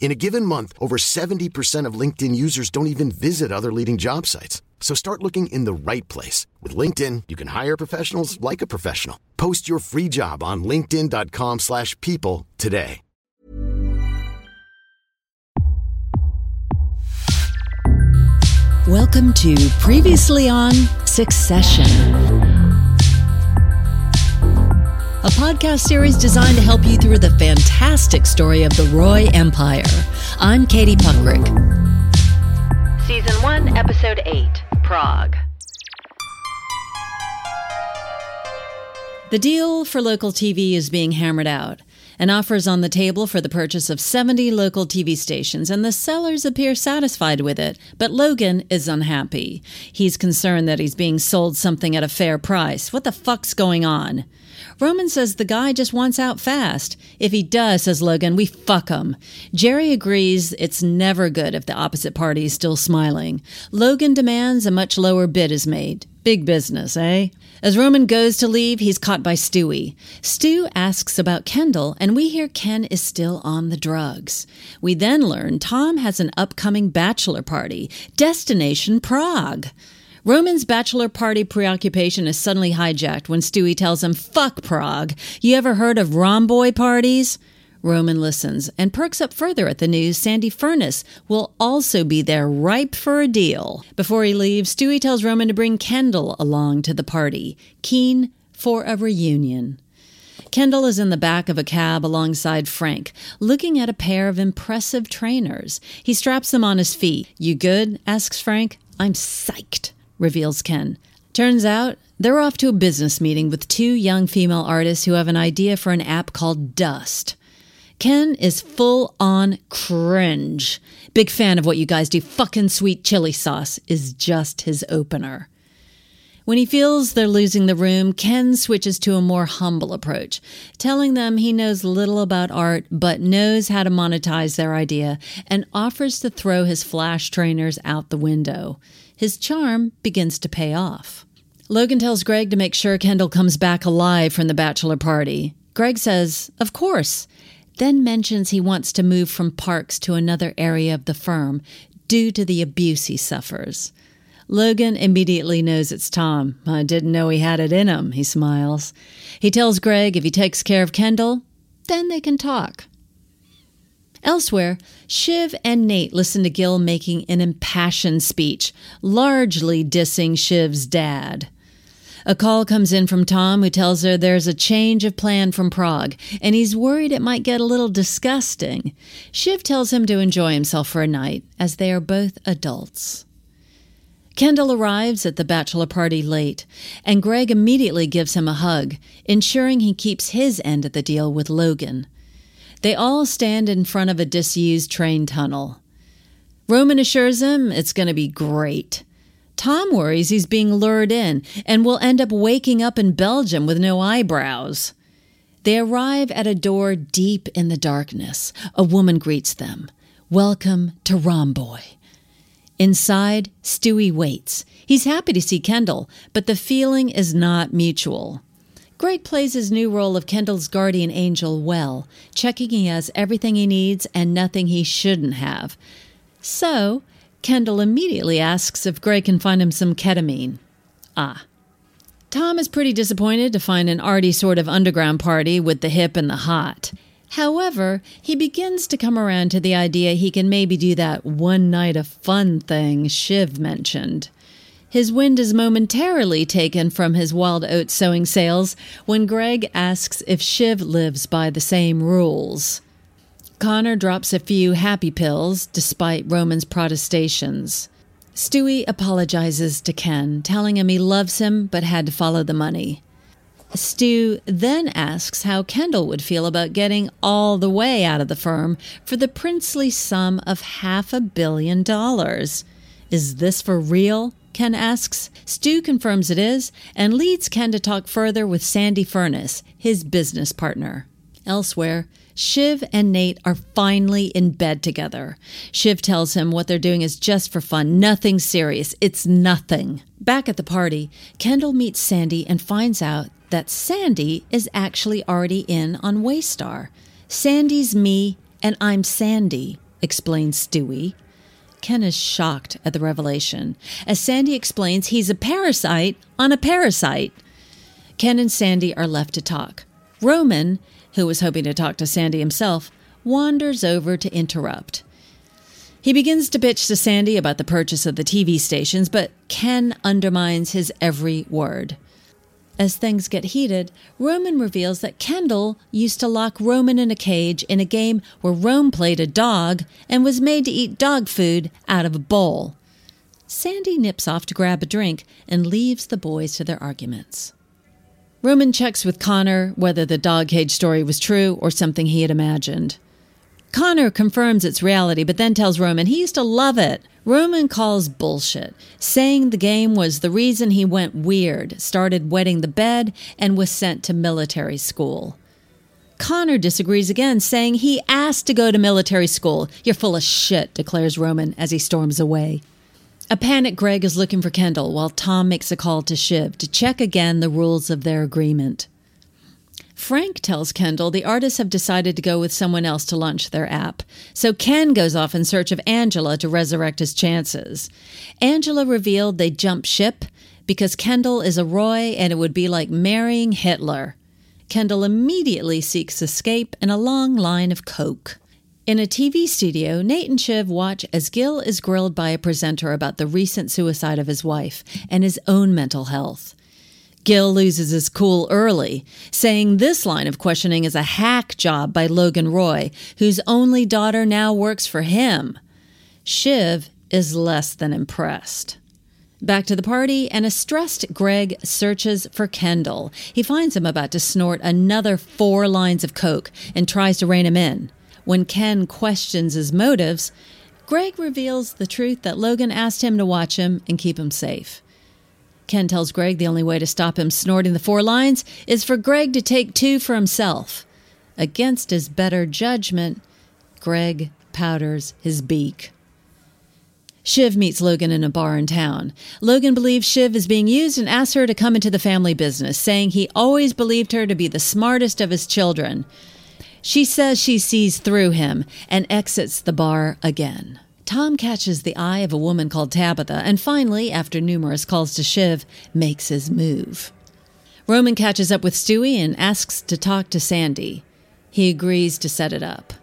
In a given month, over 70% of LinkedIn users don't even visit other leading job sites. So start looking in the right place. With LinkedIn, you can hire professionals like a professional. Post your free job on linkedin.com slash people today. Welcome to Previously on Succession, a podcast series designed to help you through the fantastic story of the Roy Empire. I'm Katie Puckrick. Season 1, Episode 8 Prague. The deal for local TV is being hammered out. An offer is on the table for the purchase of 70 local TV stations, and the sellers appear satisfied with it. But Logan is unhappy. He's concerned that he's being sold something at a fair price. What the fuck's going on? Roman says the guy just wants out fast. If he does, says Logan, we fuck him. Gerri agrees it's never good if the opposite party is still smiling. Logan demands a much lower bid is made. Big business, eh? As Roman goes to leave, he's caught by Stewy. Stu asks about Kendall, and we hear Ken is still on the drugs. We then learn Tom has an upcoming bachelor party, Destination Prague. Roman's bachelor party preoccupation is suddenly hijacked when Stewy tells him, Fuck Prague. You ever heard of Romboy parties? Roman listens and perks up further at the news Sandy Furness will also be there, ripe for a deal. Before he leaves, Stewy tells Roman to bring Kendall along to the party, keen for a reunion. Kendall is in the back of a cab alongside Frank, looking at a pair of impressive trainers. He straps them on his feet. You good? asks Frank. I'm psyched, reveals Ken. Turns out they're off to a business meeting with two young female artists who have an idea for an app called Dust. Ken is full on cringe. Big fan of what you guys do. Fucking sweet chili sauce is just his opener. When he feels they're losing the room, Ken switches to a more humble approach, telling them he knows little about art but knows how to monetize their idea and offers to throw his flash trainers out the window. His charm begins to pay off. Logan tells Greg to make sure Kendall comes back alive from the bachelor party. Greg says, Of course then mentions he wants to move from Parks to another area of the firm due to the abuse he suffers. Logan immediately knows it's Tom. I didn't know he had it in him, he smiles. He tells Greg if he takes care of Kendall, then they can talk. Elsewhere, Shiv and Nate listen to Gil making an impassioned speech, largely dissing Shiv's dad. A call comes in from Tom who tells her there's a change of plan from Prague, and he's worried it might get a little disgusting. Shiv tells him to enjoy himself for a night, as they are both adults. Kendall arrives at the bachelor party late, and Greg immediately gives him a hug, ensuring he keeps his end of the deal with Logan. They all stand in front of a disused train tunnel. Roman assures him it's going to be great. Tom worries he's being lured in and will end up waking up in Belgium with no eyebrows. They arrive at a door deep in the darkness. A woman greets them. Welcome to Romboy. Inside, Stewy waits. He's happy to see Kendall, but the feeling is not mutual. Greg plays his new role of Kendall's guardian angel well, checking he has everything he needs and nothing he shouldn't have. So, Kendall immediately asks if Greg can find him some ketamine. Ah. Tom is pretty disappointed to find an arty sort of underground party with the hip and the hot. However, he begins to come around to the idea he can maybe do that one night of fun thing Shiv mentioned. His wind is momentarily taken from his wild oat sowing sales when Greg asks if Shiv lives by the same rules. Connor drops a few happy pills despite Roman's protestations. Stewy apologizes to Ken, telling him he loves him but had to follow the money. Stu then asks how Kendall would feel about getting all the way out of the firm for the princely sum of half a billion dollars. Is this for real? Ken asks. Stu confirms it is and leads Ken to talk further with Sandy Furness, his business partner. Elsewhere, Shiv and Nate are finally in bed together. Shiv tells him what they're doing is just for fun, nothing serious. It's nothing. Back at the party, Kendall meets Sandy and finds out that Sandy is actually already in on Waystar. Sandy's me and I'm Sandy, explains Stewy. Ken is shocked at the revelation. As Sandy explains, he's a parasite on a parasite. Ken and Sandy are left to talk. Roman, who was hoping to talk to Sandy himself, wanders over to interrupt. He begins to bitch to Sandy about the purchase of the TV stations, but Ken undermines his every word. As things get heated, Roman reveals that Kendall used to lock Roman in a cage in a game where Rome played a dog and was made to eat dog food out of a bowl. Sandy nips off to grab a drink and leaves the boys to their arguments. Roman checks with Connor whether the dog cage story was true or something he had imagined. Connor confirms its reality, but then tells Roman he used to love it. Roman calls bullshit, saying the game was the reason he went weird, started wetting the bed, and was sent to military school. Connor disagrees again, saying he asked to go to military school. You're full of shit, declares Roman as he storms away. A panicked Greg is looking for Kendall while Tom makes a call to Shiv to check again the rules of their agreement. Frank tells Kendall the artists have decided to go with someone else to launch their app, so Ken goes off in search of Angela to resurrect his chances. Angela revealed they jump ship because Kendall is a Roy and it would be like marrying Hitler. Kendall immediately seeks escape and a long line of coke. In a TV studio, Nate and Shiv watch as Gil is grilled by a presenter about the recent suicide of his wife and his own mental health. Gil loses his cool early, saying this line of questioning is a hack job by Logan Roy, whose only daughter now works for him. Shiv is less than impressed. Back to the party, and a stressed Greg searches for Kendall. He finds him about to snort another four lines of coke and tries to rein him in. When Ken questions his motives, Greg reveals the truth that Logan asked him to watch him and keep him safe. Ken tells Greg the only way to stop him snorting the four lines is for Greg to take two for himself. Against his better judgment, Greg powders his beak. Shiv meets Logan in a bar in town. Logan believes Shiv is being used and asks her to come into the family business, saying he always believed her to be the smartest of his children. She says she sees through him and exits the bar again. Tom catches the eye of a woman called Tabitha and finally, after numerous calls to Shiv, makes his move. Roman catches up with Stewy and asks to talk to Sandy. He agrees to set it up.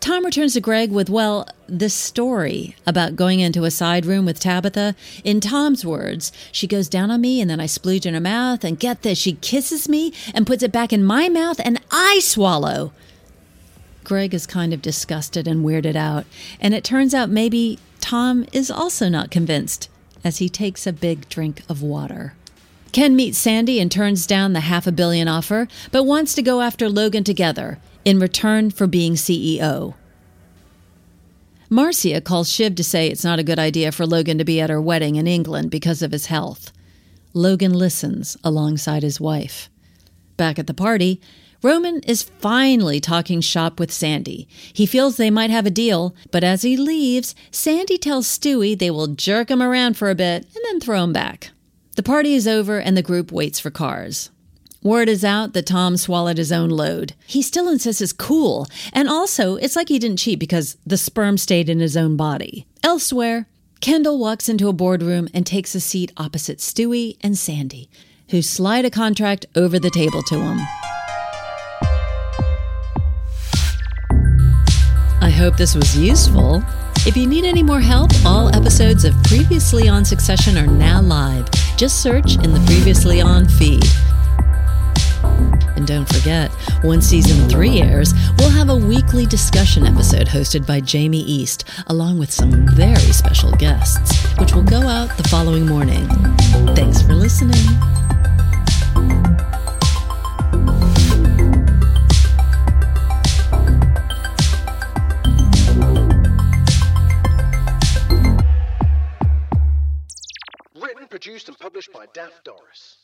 Tom returns to Greg with, well, this story about going into a side room with Tabitha. In Tom's words, she goes down on me and then I splooge in her mouth, and get this, she kisses me and puts it back in my mouth and I swallow. Greg is kind of disgusted and weirded out, and it turns out maybe Tom is also not convinced as he takes a big drink of water. Ken meets Sandy and turns down the half a billion offer, but wants to go after Logan together in return for being CEO. Marcia calls Shiv to say it's not a good idea for Logan to be at her wedding in England because of his health. Logan listens alongside his wife. Back at the party, Roman is finally talking shop with Sandy. He feels they might have a deal, but as he leaves, Sandy tells Stewy they will jerk him around for a bit and then throw him back. The party is over and the group waits for cars. Word is out that Tom swallowed his own load. He still insists it's cool, and also it's like he didn't cheat because the sperm stayed in his own body. Elsewhere, Kendall walks into a boardroom and takes a seat opposite Stewy and Sandy, who slide a contract over the table to him. Hope this was useful. If you need any more help, all episodes of Previously on Succession are now live. Just search in the Previously on feed. And don't forget, when season three airs, we'll have a weekly discussion episode hosted by Jamie East, along with some very special guests, which will go out the following morning. Thanks for listening. Daft Doris.